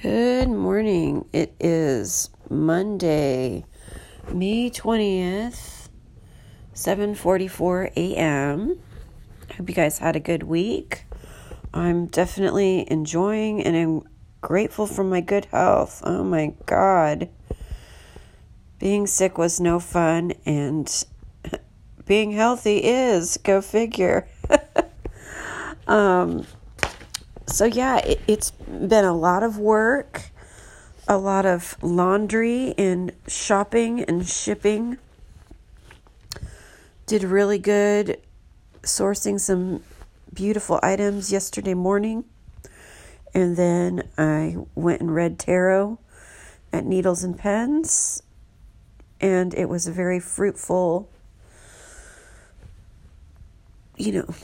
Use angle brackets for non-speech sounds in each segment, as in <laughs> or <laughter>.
Good morning. It is Monday, May 20th, 7:44 a.m. Hope you guys had a good week. I'm definitely enjoying and I'm grateful for my good health. Oh my god. Being sick was no fun and <laughs> being healthy is. Go figure. <laughs> um so yeah, it, it's been a lot of work, a lot of laundry and shopping and shipping. Did really good sourcing some beautiful items yesterday morning. And then I went and read tarot at Needles and Pens. And it was a very fruitful, you know,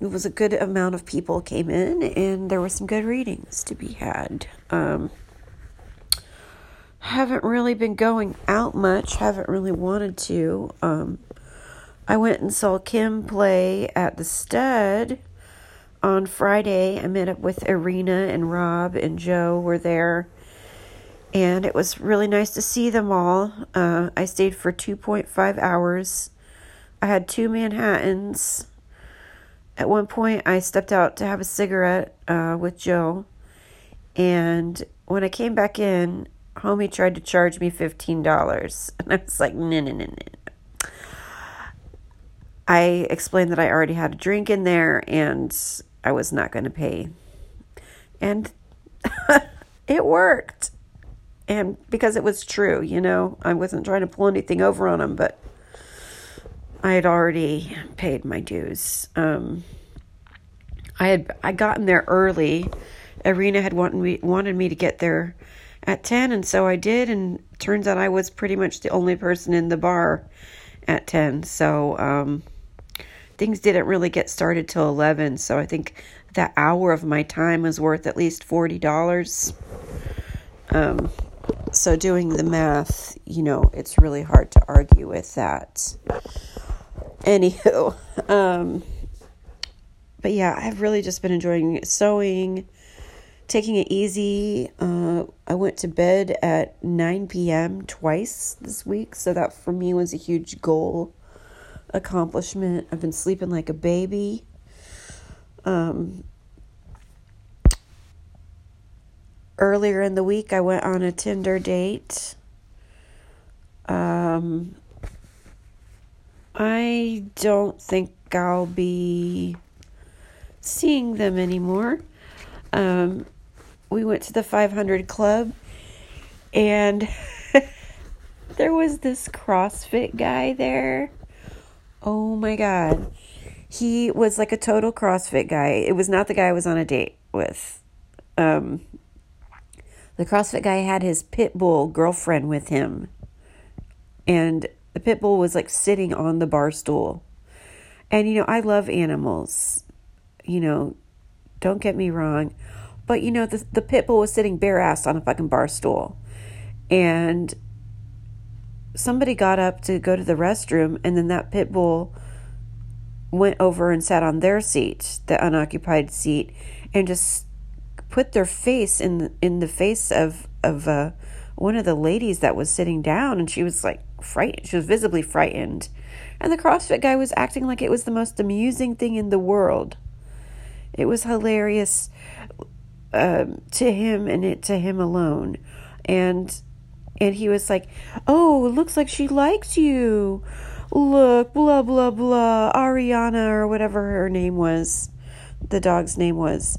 it was a good amount of people came in and there were some good readings to be had. Um, haven't really been going out much haven't really wanted to. Um, i went and saw kim play at the stud on friday. I met up with irina and rob and joe were there. And it was really nice to see them all. Uh, i stayed for 2.5 hours. I had two manhattans at one point, I stepped out to have a cigarette uh, with Joe, and when I came back in, homie tried to charge me fifteen dollars, <laughs> and I was like, no, no, no, no. I explained that I already had a drink in there, and I was not going to pay, and <laughs> it worked, and because it was true, you know, I wasn't trying to pull anything over on him, but I had already paid my dues. Um, I had I gotten there early. Irina had wanted me wanted me to get there at ten, and so I did. And turns out I was pretty much the only person in the bar at ten. So um, things didn't really get started till eleven. So I think that hour of my time was worth at least forty dollars. Um, so doing the math, you know, it's really hard to argue with that. Anywho, <laughs> um, but yeah, I've really just been enjoying sewing, taking it easy. Uh, I went to bed at 9 p.m. twice this week, so that for me was a huge goal accomplishment. I've been sleeping like a baby. Um, earlier in the week, I went on a Tinder date. Um, I don't think I'll be seeing them anymore. Um, we went to the 500 Club and <laughs> there was this CrossFit guy there. Oh my God. He was like a total CrossFit guy. It was not the guy I was on a date with. Um, the CrossFit guy had his pit bull girlfriend with him. And the pit bull was like sitting on the bar stool. And you know, I love animals. You know, don't get me wrong. But you know, the the pit bull was sitting bare ass on a fucking bar stool. And somebody got up to go to the restroom and then that pit bull went over and sat on their seat, the unoccupied seat, and just put their face in the, in the face of of uh, one of the ladies that was sitting down, and she was like frightened. She was visibly frightened. And the CrossFit guy was acting like it was the most amusing thing in the world. It was hilarious um, to him and it to him alone. And and he was like, "Oh, it looks like she likes you. Look, blah blah blah, Ariana or whatever her name was, the dog's name was."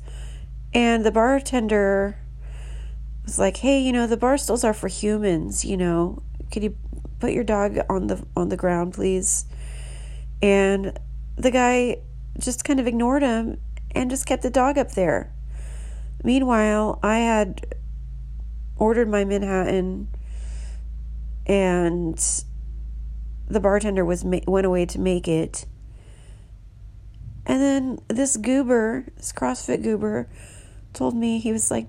And the bartender was like, "Hey, you know, the bar stools are for humans, you know. Could you put your dog on the on the ground, please?" And the guy just kind of ignored him and just kept the dog up there. Meanwhile, I had ordered my Manhattan and the bartender was went away to make it. And then this goober, this CrossFit goober, told me he was like,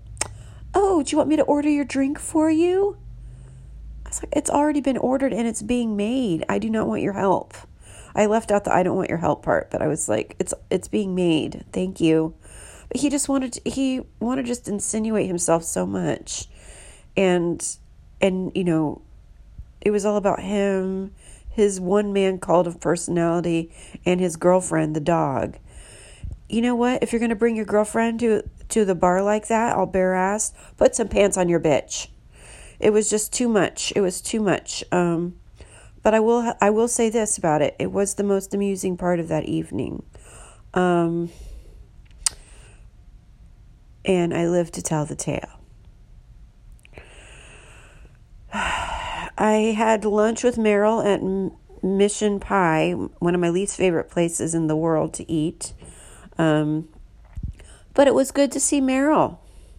"Oh, do you want me to order your drink for you?" I was like, "It's already been ordered and it's being made. I do not want your help." I left out the I don't want your help part, but I was like, "It's it's being made. Thank you." But he just wanted to, he wanted to just insinuate himself so much, and and you know, it was all about him, his one man cult of personality, and his girlfriend, the dog. You know what? If you're gonna bring your girlfriend to to the bar like that, all bare ass, put some pants on your bitch. It was just too much. It was too much. Um, but I will I will say this about it. It was the most amusing part of that evening. Um, and I live to tell the tale. <sighs> I had lunch with Meryl at Mission Pie, one of my least favorite places in the world to eat. Um, but it was good to see Meryl,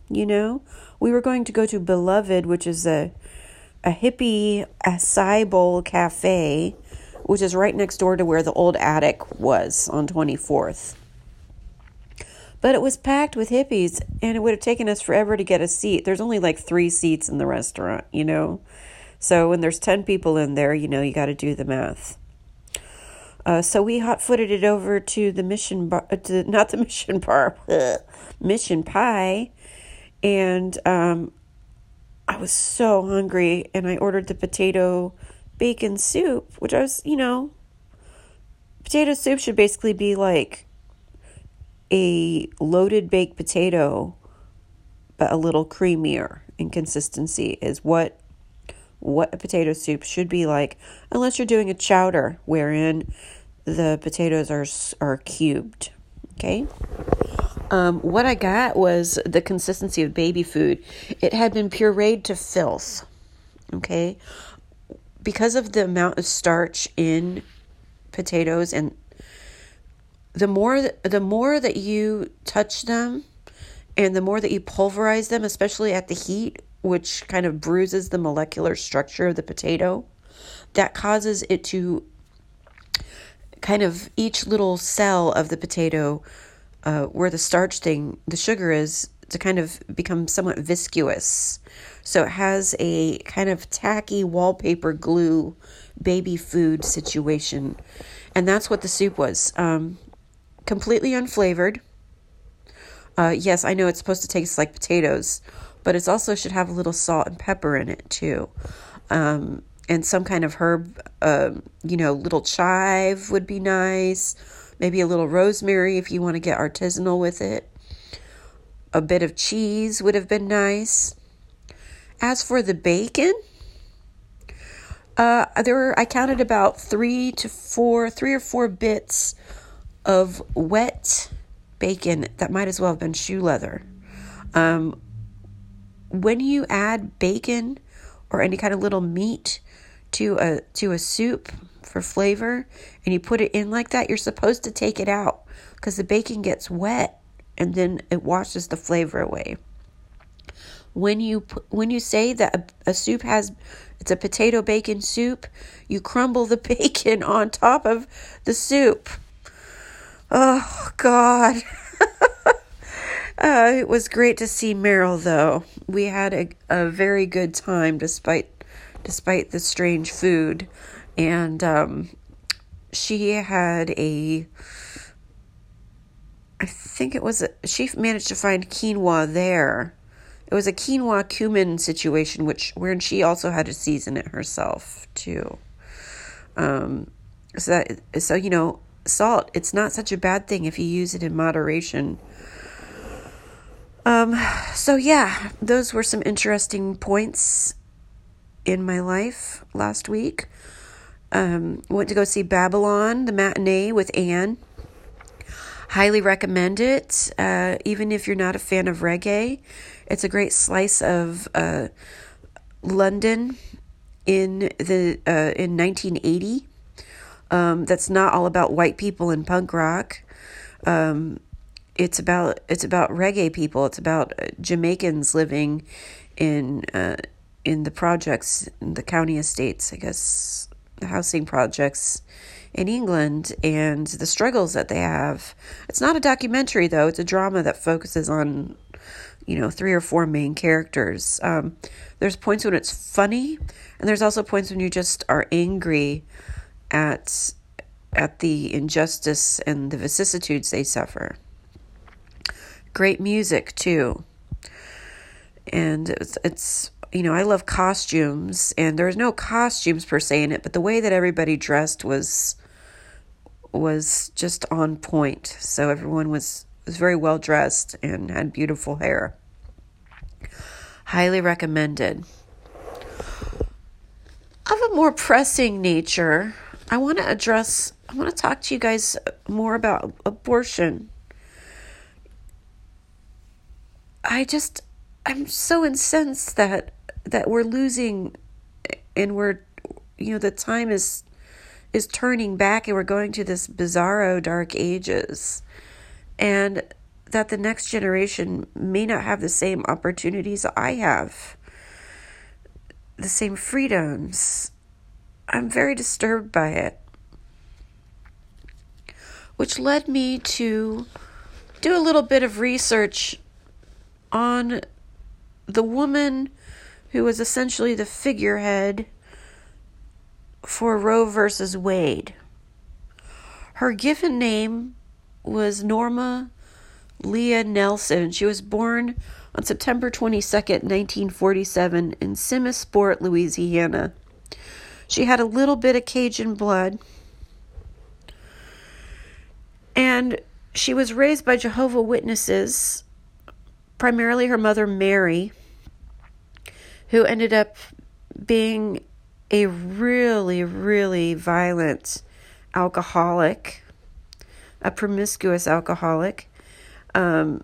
you know. We were going to go to Beloved, which is a a hippie acai bowl cafe, which is right next door to where the old attic was on 24th. But it was packed with hippies, and it would have taken us forever to get a seat. There's only like three seats in the restaurant, you know? So when there's 10 people in there, you know, you got to do the math. Uh, so we hot footed it over to the mission bar, uh, to, <laughs> not the mission bar, <laughs> mission pie. And um, I was so hungry and I ordered the potato bacon soup, which I was, you know, potato soup should basically be like a loaded baked potato, but a little creamier in consistency is what what a potato soup should be like, unless you're doing a chowder wherein the potatoes are are cubed. Okay. Um, what I got was the consistency of baby food. It had been pureed to filth. Okay. Because of the amount of starch in potatoes and the more the more that you touch them and the more that you pulverize them especially at the heat which kind of bruises the molecular structure of the potato that causes it to kind of each little cell of the potato uh, where the starch thing, the sugar is, to kind of become somewhat viscous. So it has a kind of tacky wallpaper glue baby food situation. And that's what the soup was. Um, completely unflavored. Uh, yes, I know it's supposed to taste like potatoes, but it also should have a little salt and pepper in it too. Um, and some kind of herb, uh, you know, little chive would be nice maybe a little rosemary if you want to get artisanal with it. A bit of cheese would have been nice. As for the bacon, uh, there were, I counted about three to four, three or four bits of wet bacon that might as well have been shoe leather. Um, when you add bacon or any kind of little meat to a to a soup, for flavor and you put it in like that, you're supposed to take it out because the bacon gets wet and then it washes the flavor away. When you when you say that a, a soup has it's a potato bacon soup, you crumble the <laughs> bacon on top of the soup. Oh God. <laughs> uh, it was great to see Meryl though. We had a, a very good time despite despite the strange food and um, she had a I think it was a, she managed to find quinoa there. It was a quinoa cumin situation, which where she also had to season it herself too. Um, so that so you know salt it's not such a bad thing if you use it in moderation. Um, so yeah, those were some interesting points in my life last week. Um, went to go see Babylon, the matinee with Anne. Highly recommend it, uh, even if you're not a fan of reggae. It's a great slice of uh, London in the uh, in 1980. Um, that's not all about white people and punk rock. Um, it's about it's about reggae people. It's about uh, Jamaicans living in uh, in the projects in the county estates. I guess the housing projects in England and the struggles that they have. It's not a documentary though, it's a drama that focuses on you know, three or four main characters. Um, there's points when it's funny, and there's also points when you just are angry at at the injustice and the vicissitudes they suffer. great music too. And it's, it's you know, I love costumes, and there's no costumes per se in it, but the way that everybody dressed was was just on point. So everyone was was very well dressed and had beautiful hair. Highly recommended. Of a more pressing nature, I want to address I want to talk to you guys more about abortion. I just I'm so incensed that that we're losing and we're you know the time is is turning back and we're going to this bizarro dark ages. And that the next generation may not have the same opportunities I have the same freedoms. I'm very disturbed by it. Which led me to do a little bit of research on the woman who was essentially the figurehead for Roe versus Wade. Her given name was Norma Leah Nelson. She was born on September 22nd, 1947, in Simmesport, Louisiana. She had a little bit of Cajun blood. And she was raised by Jehovah Witnesses, primarily her mother Mary, who ended up being a really, really violent alcoholic, a promiscuous alcoholic. Um,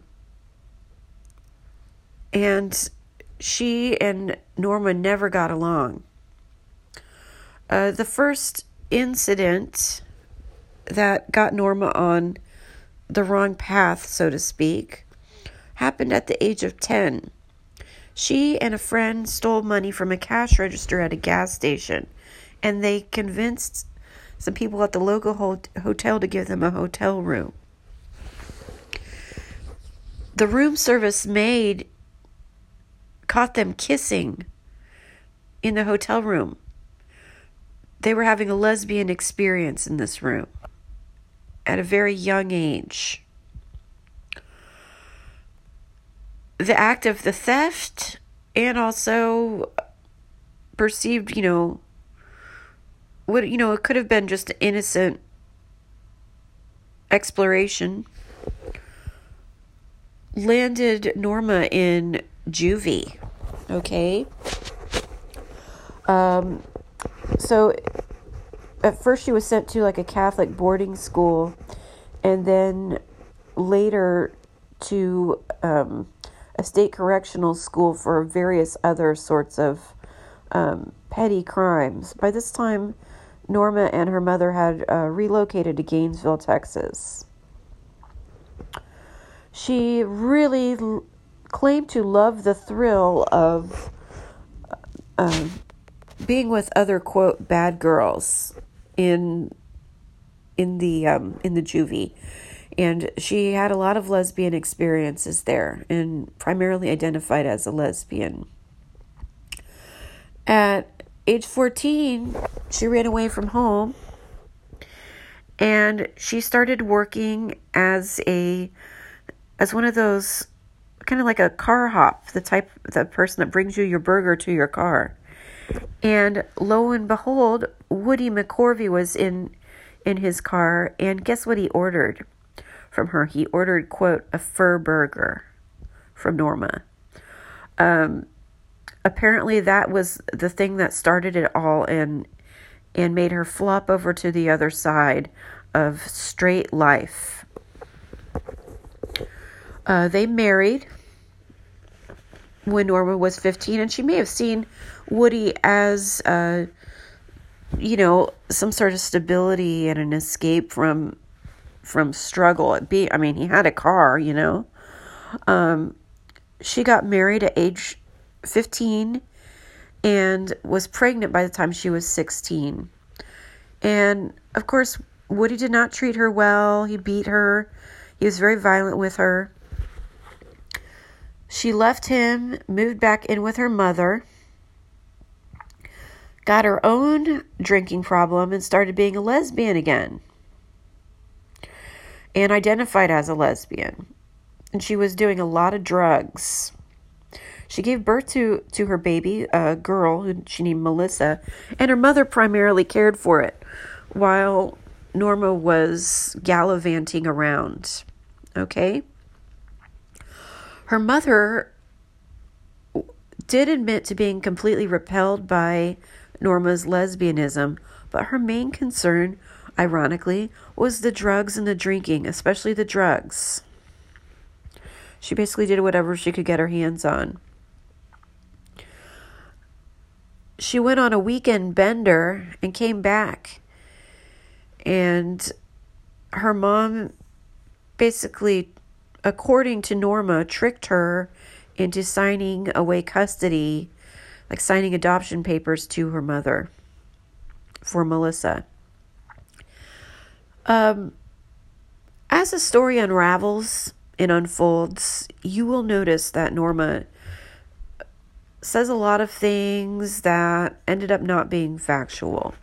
and she and Norma never got along. Uh, the first incident that got Norma on the wrong path, so to speak, happened at the age of 10. She and a friend stole money from a cash register at a gas station, and they convinced some people at the local hotel to give them a hotel room. The room service maid caught them kissing in the hotel room. They were having a lesbian experience in this room at a very young age. The act of the theft and also perceived, you know, what you know, it could have been just innocent exploration landed Norma in juvie. Okay. Um so at first she was sent to like a Catholic boarding school, and then later to um, state correctional school for various other sorts of um, petty crimes. By this time, Norma and her mother had uh, relocated to Gainesville, Texas. She really l- claimed to love the thrill of uh, being with other quote bad girls in in the um, in the juvie, and she had a lot of lesbian experiences there, and primarily identified as a lesbian. At age fourteen, she ran away from home, and she started working as a as one of those kind of like a car hop, the type the person that brings you your burger to your car. And lo and behold, Woody McCorvey was in in his car, and guess what he ordered from her? He ordered quote a fur burger from Norma. Um, apparently, that was the thing that started it all, and and made her flop over to the other side of straight life. Uh, they married when Norma was 15, and she may have seen Woody as, uh, you know, some sort of stability and an escape from from struggle. At be, I mean, he had a car, you know. Um, she got married at age 15 and was pregnant by the time she was 16. And of course, Woody did not treat her well. He beat her. He was very violent with her. She left him, moved back in with her mother, got her own drinking problem, and started being a lesbian again. And identified as a lesbian. and she was doing a lot of drugs. She gave birth to, to her baby, a girl who she named Melissa, and her mother primarily cared for it while Norma was gallivanting around. Okay? Her mother did admit to being completely repelled by Norma's lesbianism, but her main concern, ironically, was the drugs and the drinking, especially the drugs. She basically did whatever she could get her hands on. She went on a weekend bender and came back. And her mom basically, according to Norma, tricked her into signing away custody, like signing adoption papers to her mother for Melissa. Um, as the story unravels and unfolds, you will notice that Norma says a lot of things that ended up not being factual.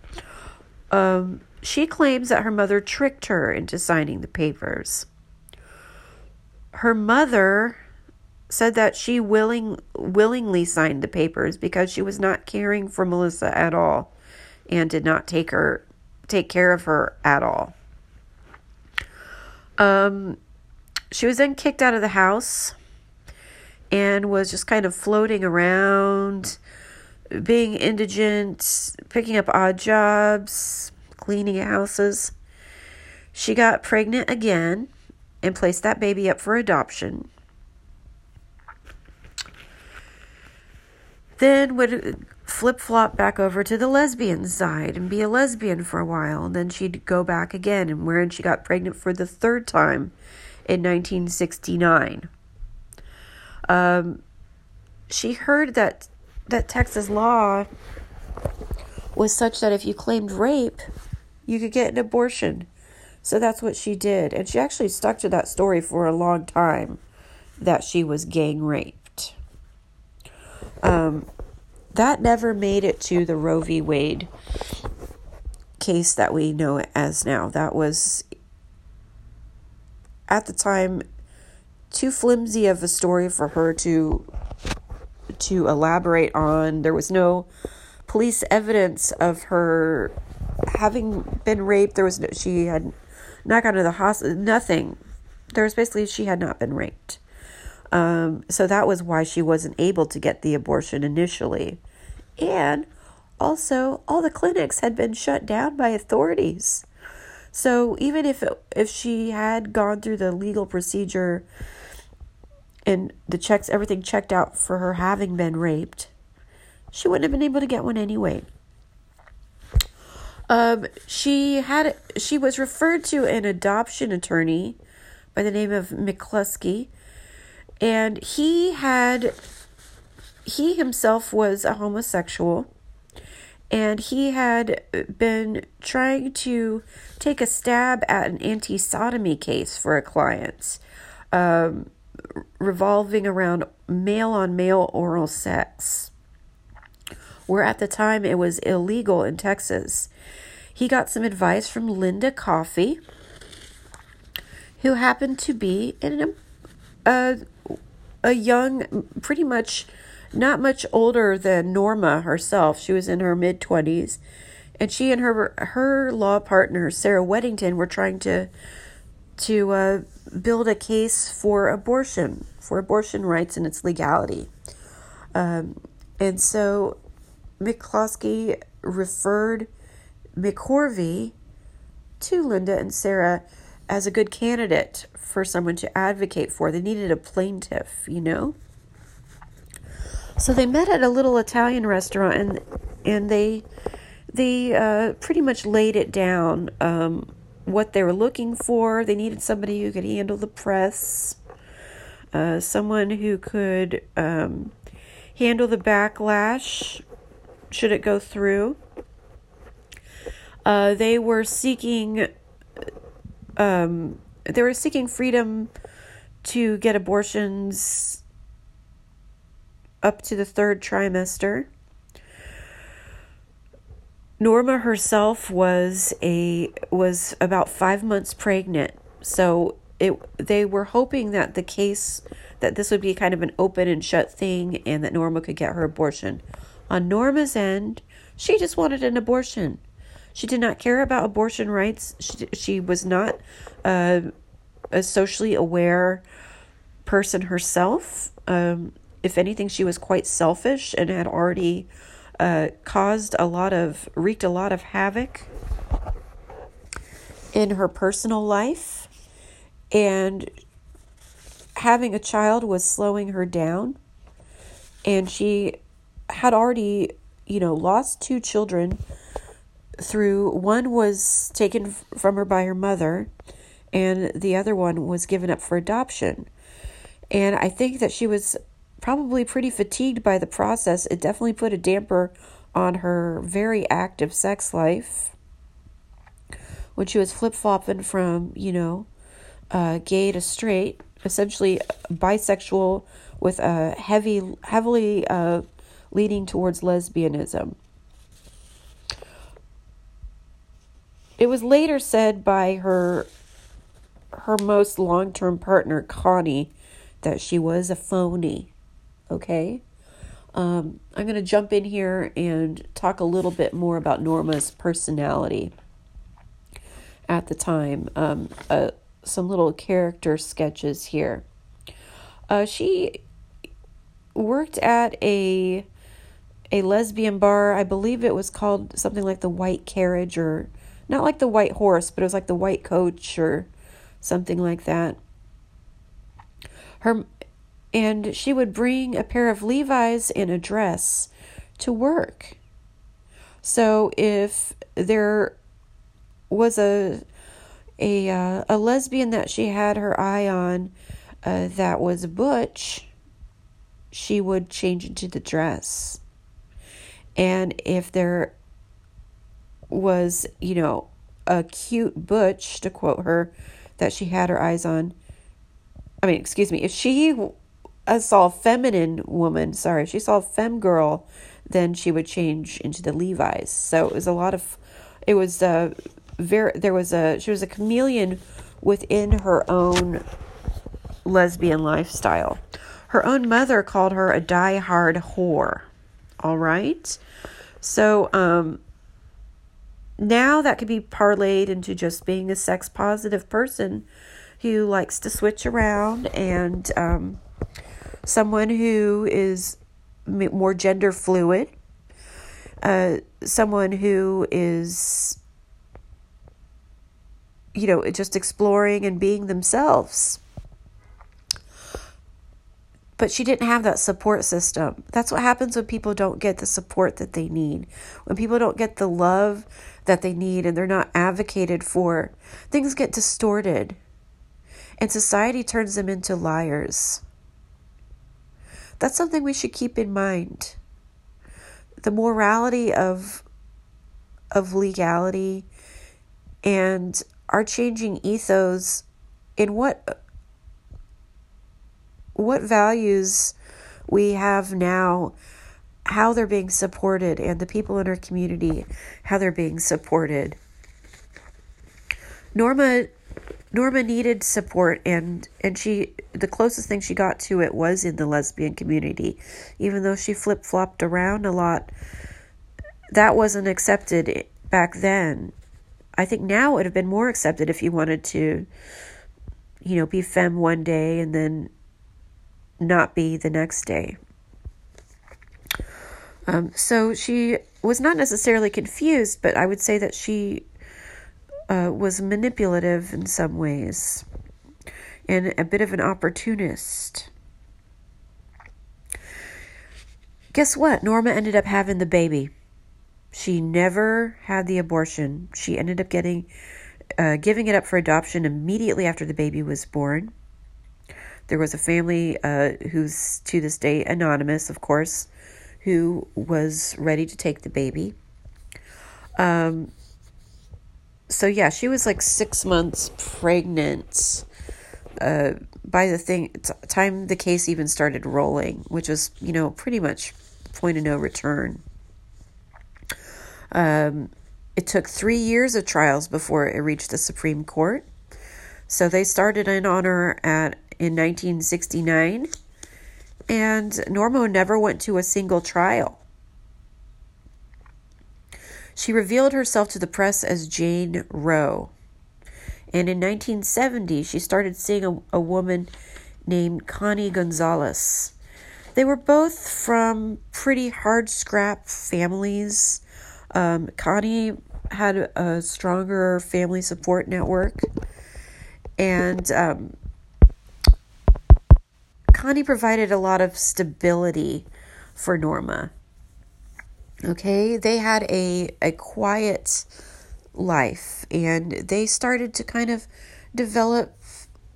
Um, she claims that her mother tricked her into signing the papers. Her mother said that she willing willingly signed the papers because she was not caring for Melissa at all and did not take her take care of her at all. Um she was then kicked out of the house and was just kind of floating around being indigent, picking up odd jobs, cleaning houses. She got pregnant again and placed that baby up for adoption. then would flip flop back over to the lesbian side and be a lesbian for a while. And then she'd go back again, and wherein she got pregnant for the third time in 1969. Um, she heard that that Texas law was such that if you claimed rape, you could get an abortion. So that's what she did. And she actually stuck to that story for a long time that she was gang raped. Um, that never made it to the Roe v. Wade case that we know it as now. That was, at the time, too flimsy of a story for her to to elaborate on. There was no police evidence of her having been raped. There was no, she had not gone to the hospital. Nothing. There was basically she had not been raped. Um, so that was why she wasn't able to get the abortion initially. And also, all the clinics had been shut down by authorities. So even if it, if she had gone through the legal procedure and the checks everything checked out for her having been raped, she wouldn't have been able to get one anyway. Um, she had she was referred to an adoption attorney by the name of McCluskey and he had, he himself was a homosexual. And he had been trying to take a stab at an anti sodomy case for a client, um, revolving around male on male oral sex, where at the time it was illegal in Texas. He got some advice from Linda Coffee, who happened to be in a, a young, pretty much not much older than Norma herself. She was in her mid 20s. And she and her her law partner Sarah Weddington were trying to to uh, build a case for abortion, for abortion rights and its legality. Um, and so McCluskey referred McCorvey to Linda and Sarah as a good candidate for someone to advocate for. They needed a plaintiff, you know? So they met at a little Italian restaurant and and they they uh, pretty much laid it down um, what they were looking for. They needed somebody who could handle the press, uh, someone who could um, handle the backlash should it go through. Uh, they were seeking um, they were seeking freedom to get abortions up to the third trimester. Norma herself was a was about 5 months pregnant. So it they were hoping that the case that this would be kind of an open and shut thing and that Norma could get her abortion. On Norma's end, she just wanted an abortion. She did not care about abortion rights. She, she was not uh, a socially aware person herself. Um, if anything, she was quite selfish and had already uh, caused a lot of, wreaked a lot of havoc in her personal life. And having a child was slowing her down. And she had already, you know, lost two children through one was taken from her by her mother and the other one was given up for adoption. And I think that she was probably pretty fatigued by the process. It definitely put a damper on her very active sex life when she was flip flopping from, you know, uh, gay to straight, essentially bisexual with a heavy, heavily uh, leading towards lesbianism. It was later said by her her most long-term partner Connie that she was a phony. Okay? Um, I'm going to jump in here and talk a little bit more about Norma's personality at the time. Um, uh, some little character sketches here. Uh, she worked at a a lesbian bar. I believe it was called something like the White Carriage, or not like the White Horse, but it was like the White Coach, or something like that. Her and she would bring a pair of Levi's and a dress to work. So if there was a a uh, a lesbian that she had her eye on uh, that was a butch, she would change into the dress. And if there was, you know, a cute butch, to quote her, that she had her eyes on, I mean, excuse me, if she uh, saw a feminine woman, sorry, if she saw a femme girl, then she would change into the Levi's. So it was a lot of, it was a very, there was a, she was a chameleon within her own lesbian lifestyle. Her own mother called her a die-hard whore. All right. So, um, now that could be parlayed into just being a sex positive person who likes to switch around and um, someone who is more gender fluid, uh, someone who is, you know, just exploring and being themselves. But she didn't have that support system. That's what happens when people don't get the support that they need. When people don't get the love that they need and they're not advocated for, things get distorted and society turns them into liars. That's something we should keep in mind. The morality of of legality and our changing ethos in what what values we have now how they're being supported and the people in our community how they're being supported norma Norma needed support and and she the closest thing she got to it was in the lesbian community. Even though she flip-flopped around a lot, that wasn't accepted back then. I think now it would have been more accepted if you wanted to you know, be femme one day and then not be the next day. Um, so she was not necessarily confused, but I would say that she uh, was manipulative in some ways and a bit of an opportunist. Guess what? Norma ended up having the baby. She never had the abortion. She ended up getting uh, giving it up for adoption immediately after the baby was born. There was a family uh, who's to this day anonymous, of course, who was ready to take the baby. Um, so yeah, she was like six months pregnant. Uh, by the thing time the case even started rolling, which was you know pretty much point of no return. Um, it took three years of trials before it reached the Supreme Court. So they started in on her at in 1969, and Norma never went to a single trial. She revealed herself to the press as Jane Roe. And in 1970, she started seeing a, a woman named Connie Gonzalez. They were both from pretty hard scrap families. Um, Connie had a stronger family support network, and um, Connie provided a lot of stability for Norma. Okay, they had a a quiet life, and they started to kind of develop.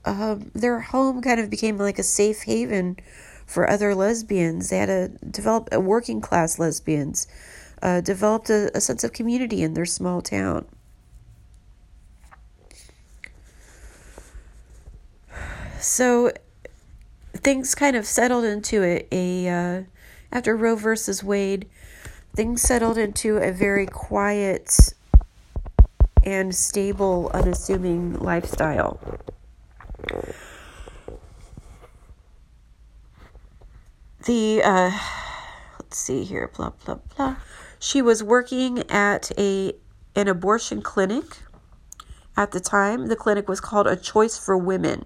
Um, their home kind of became like a safe haven for other lesbians. They had a developed a working class lesbians, uh, developed a, a sense of community in their small town. So things kind of settled into a, a uh, after Roe versus Wade, things settled into a very quiet and stable, unassuming lifestyle. The, uh, let's see here, blah, blah, blah. She was working at a an abortion clinic at the time. The clinic was called A Choice for Women.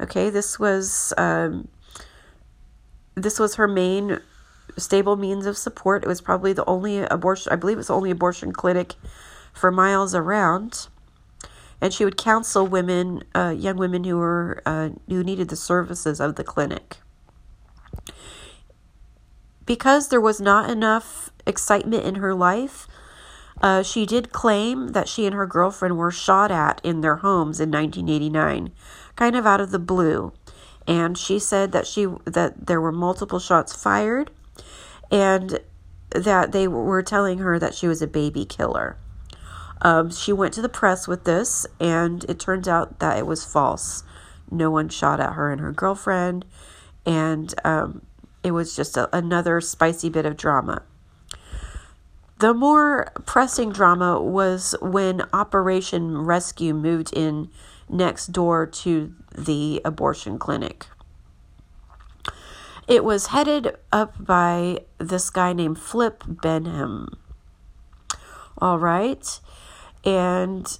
Okay, this was um, this was her main stable means of support. It was probably the only abortion, I believe it was the only abortion clinic for miles around. And she would counsel women, uh, young women who were uh, who needed the services of the clinic. Because there was not enough excitement in her life, uh, she did claim that she and her girlfriend were shot at in their homes in 1989, kind of out of the blue. And she said that she that there were multiple shots fired, and that they were telling her that she was a baby killer. Um, she went to the press with this, and it turned out that it was false. No one shot at her and her girlfriend, and um, it was just a, another spicy bit of drama. The more pressing drama was when Operation Rescue moved in next door to the abortion clinic. It was headed up by this guy named Flip Benham. All right. And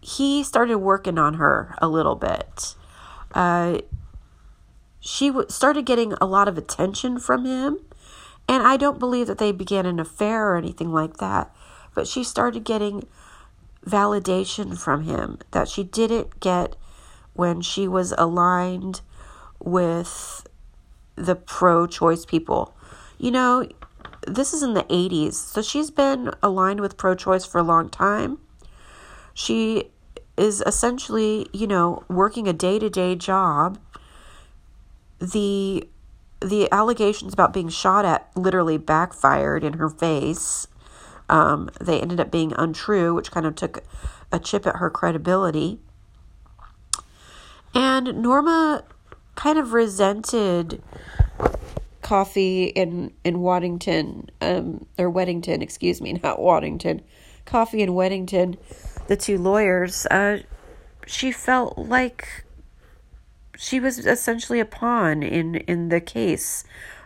he started working on her a little bit. Uh, she w- started getting a lot of attention from him. And I don't believe that they began an affair or anything like that. But she started getting validation from him that she didn't get when she was aligned with the pro choice people. You know, this is in the 80s, so she's been aligned with pro choice for a long time. She is essentially, you know, working a day to day job. The the allegations about being shot at literally backfired in her face. Um, they ended up being untrue, which kind of took a chip at her credibility. And Norma kind of resented Coffee in in Waddington, um, or Weddington, excuse me, <laughs> not Waddington, Coffee in Weddington, the two lawyers. Uh, she felt like she was essentially a pawn in in the case.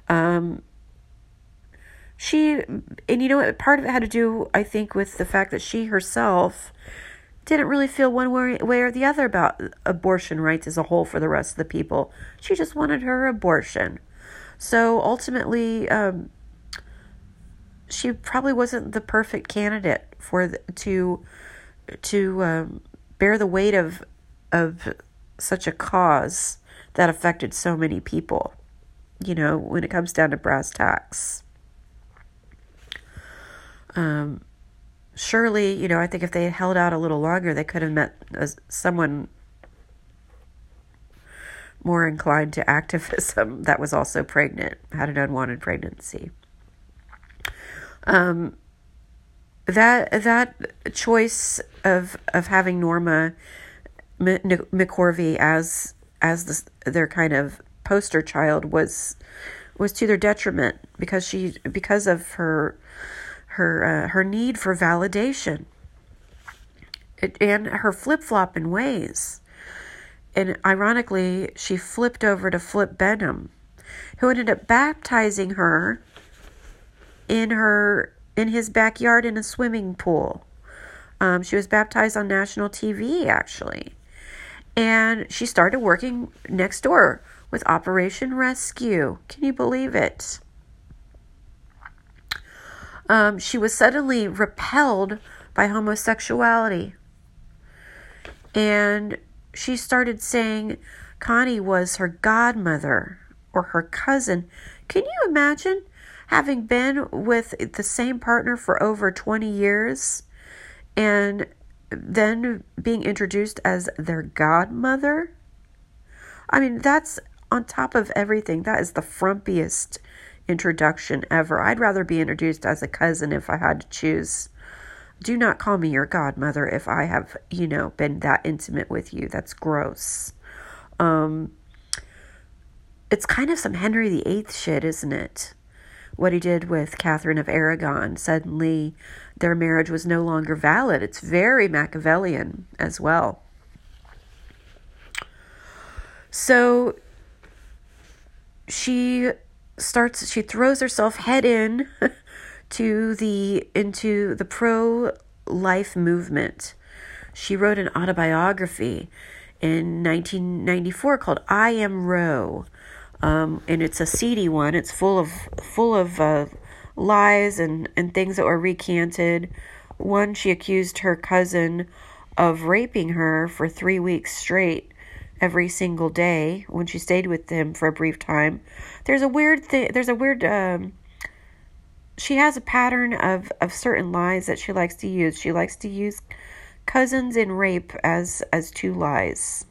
Um, she and you know what part of it had to do i think with the fact that she herself didn't really feel one way, or the other about abortion rights as a whole for the rest of the people. She just wanted her abortion. So ultimately, um, she probably wasn't the perfect candidate for the, to to um, bear the weight of of such a cause that affected so many people. You know, when it comes down to brass tacks. Um, surely, you know, I think if they had held out a little longer, they could have met someone more inclined to activism <laughs> that was also pregnant, had an unwanted pregnancy. Um, that that choice of of having Norma McCorvey as as the, their kind of poster child was was to their detriment because she because of her her uh, her need for validation. and her flip-flop in ways. And ironically, she flipped over to Flip Benham, who ended up baptizing her in her in his backyard in a swimming pool. Um, she was baptized on national TV actually, and she started working next door with Operation Rescue. Can you believe it? Um, she was suddenly repelled by homosexuality. And she started saying Connie was her godmother or her cousin. Can you imagine having been with the same partner for over 20 years and then being introduced as their godmother? I mean, that's on top of everything. That is the frumpiest introduction ever. I'd rather be introduced as a cousin if I had to choose. Do not call me your godmother if I have, you know, been that intimate with you. That's gross. Um, it's kind of some Henry VIII shit, isn't it? What he did with Catherine of Aragon. Suddenly, their marriage was no longer valid. It's very Machiavellian as well. So she starts she throws herself head in <laughs> to the into the pro life movement. She wrote an autobiography in 1994 called I Am Roe. Um, and it's a seedy one. It's full of full of uh, lies and, and things that were recanted. One, she accused her cousin of raping her for three weeks straight every single day when she stayed with him for a brief time. There's a weird thing. There's a weird. Um, she has a pattern of of certain lies that she likes to use. She likes to use cousins and rape as as two lies.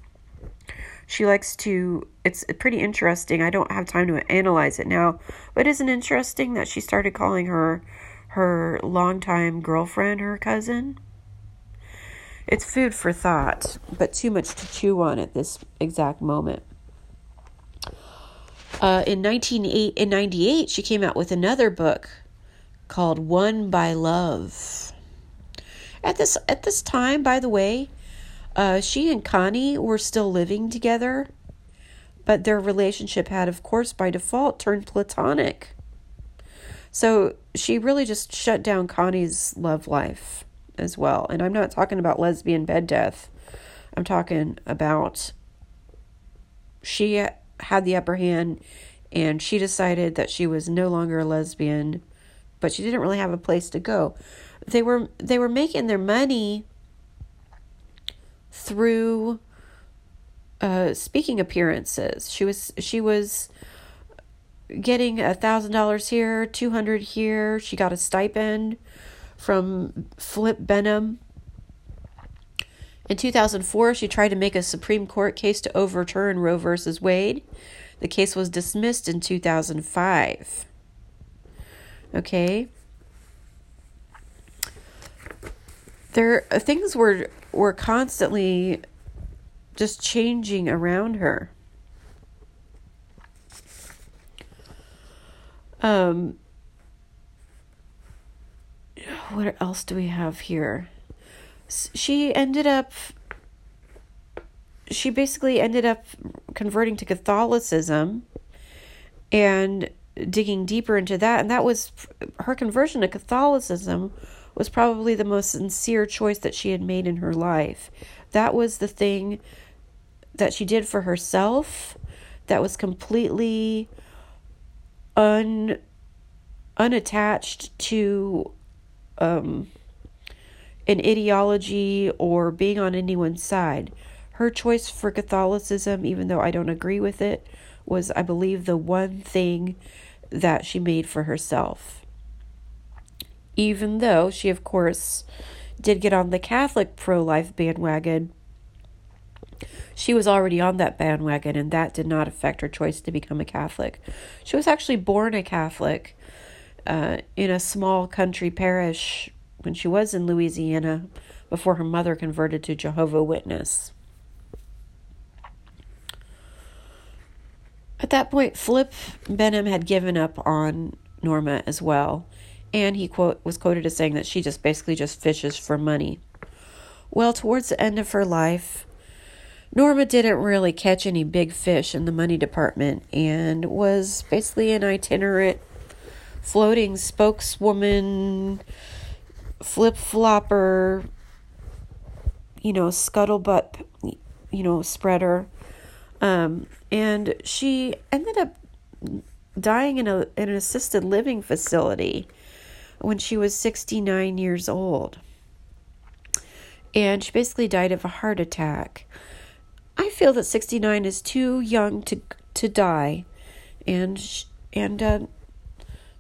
She likes to. It's pretty interesting. I don't have time to analyze it now, but isn't interesting that she started calling her her longtime girlfriend her cousin? It's food for thought, but too much to chew on at this exact moment. Uh, in 1998, in 98, she came out with another book called Won by Love. At this at this time, by the way, uh, she and Connie were still living together, but their relationship had, of course, by default, turned platonic. So she really just shut down Connie's love life as well. And I'm not talking about lesbian bed death. I'm talking about she had the upper hand and she decided that she was no longer a lesbian, but she didn't really have a place to go. They were they were making their money through uh, speaking appearances. She was she was getting a thousand dollars here, two hundred here. She got a stipend from Flip Benham. In 2004, she tried to make a Supreme Court case to overturn Roe v. Wade. The case was dismissed in 2005. Okay. There uh, things were were constantly just changing around her. Um what else do we have here? She ended up she basically ended up converting to Catholicism and digging deeper into that and that was her conversion to Catholicism was probably the most sincere choice that she had made in her life. That was the thing that she did for herself that was completely un unattached to um, an ideology or being on anyone's side. Her choice for Catholicism, even though I don't agree with it, was, I believe, the one thing that she made for herself. Even though she, of course, did get on the Catholic pro life bandwagon, she was already on that bandwagon, and that did not affect her choice to become a Catholic. She was actually born a Catholic uh, in a small country parish when she was in Louisiana before her mother converted to Jehovah Witness. At that point, Flip Benham had given up on Norma as well, and he quote was quoted as saying that she just basically just fishes for money. Well, towards the end of her life, Norma didn't really catch any big fish in the money department and was basically an itinerant floating spokeswoman, flip flopper, you know, scuttlebutt, you know, spreader. Um, and she ended up dying in, a, in an assisted living facility when she was 69 years old. And she basically died of a heart attack. I feel that 69 is too young to to die, and and uh,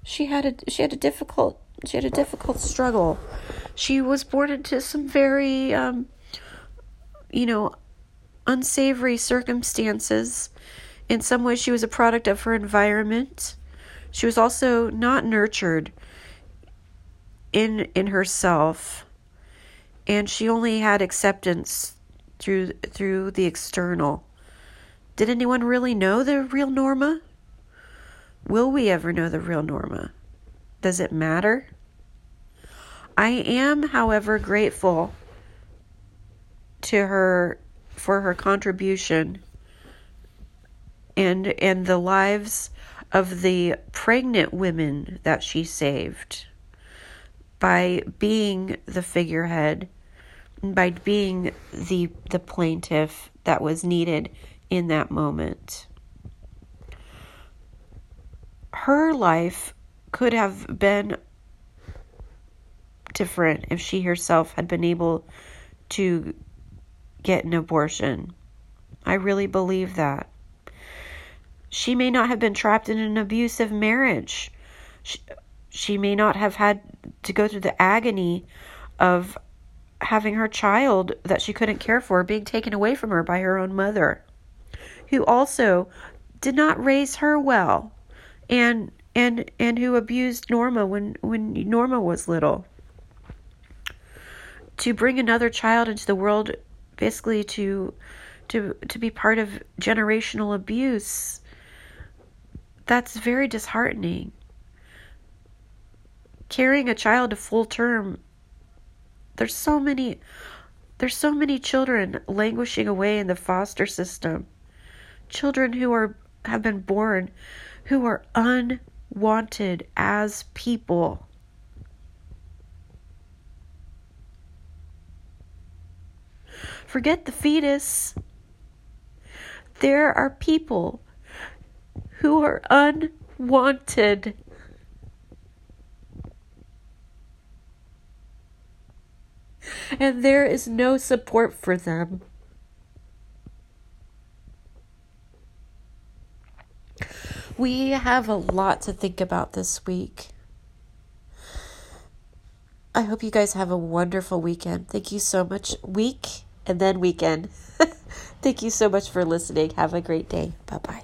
she had a she had a difficult she had a difficult struggle. She was born into some very um, you know unsavory circumstances. In some ways, she was a product of her environment. She was also not nurtured in in herself, and she only had acceptance through through the external. Did anyone really know the real Norma? Will we ever know the real Norma? Does it matter? I am, however, grateful to her for her contribution and and the lives of the pregnant women that she saved by being the figurehead by being the the plaintiff that was needed in that moment. Her life could have been different if she herself had been able to get an abortion. I really believe that. She may not have been trapped in an abusive marriage. She, she may not have had to go through the agony of having her child that she couldn't care for being taken away from her by her own mother, who also did not raise her well, and and and who abused Norma when when Norma was little. To bring another child into the world, basically to to to be part of generational abuse, that's very disheartening. Carrying a child to full term there's so many there's so many children languishing away in the foster system. Children who are have been born who are unwanted as people. Forget the fetus. There are people who are unwanted and there is no support for them. We have a lot to think about this week. I hope you guys have a wonderful weekend. Thank you so much. Week and then weekend. <laughs> Thank you so much for listening. Have a great day. Bye bye.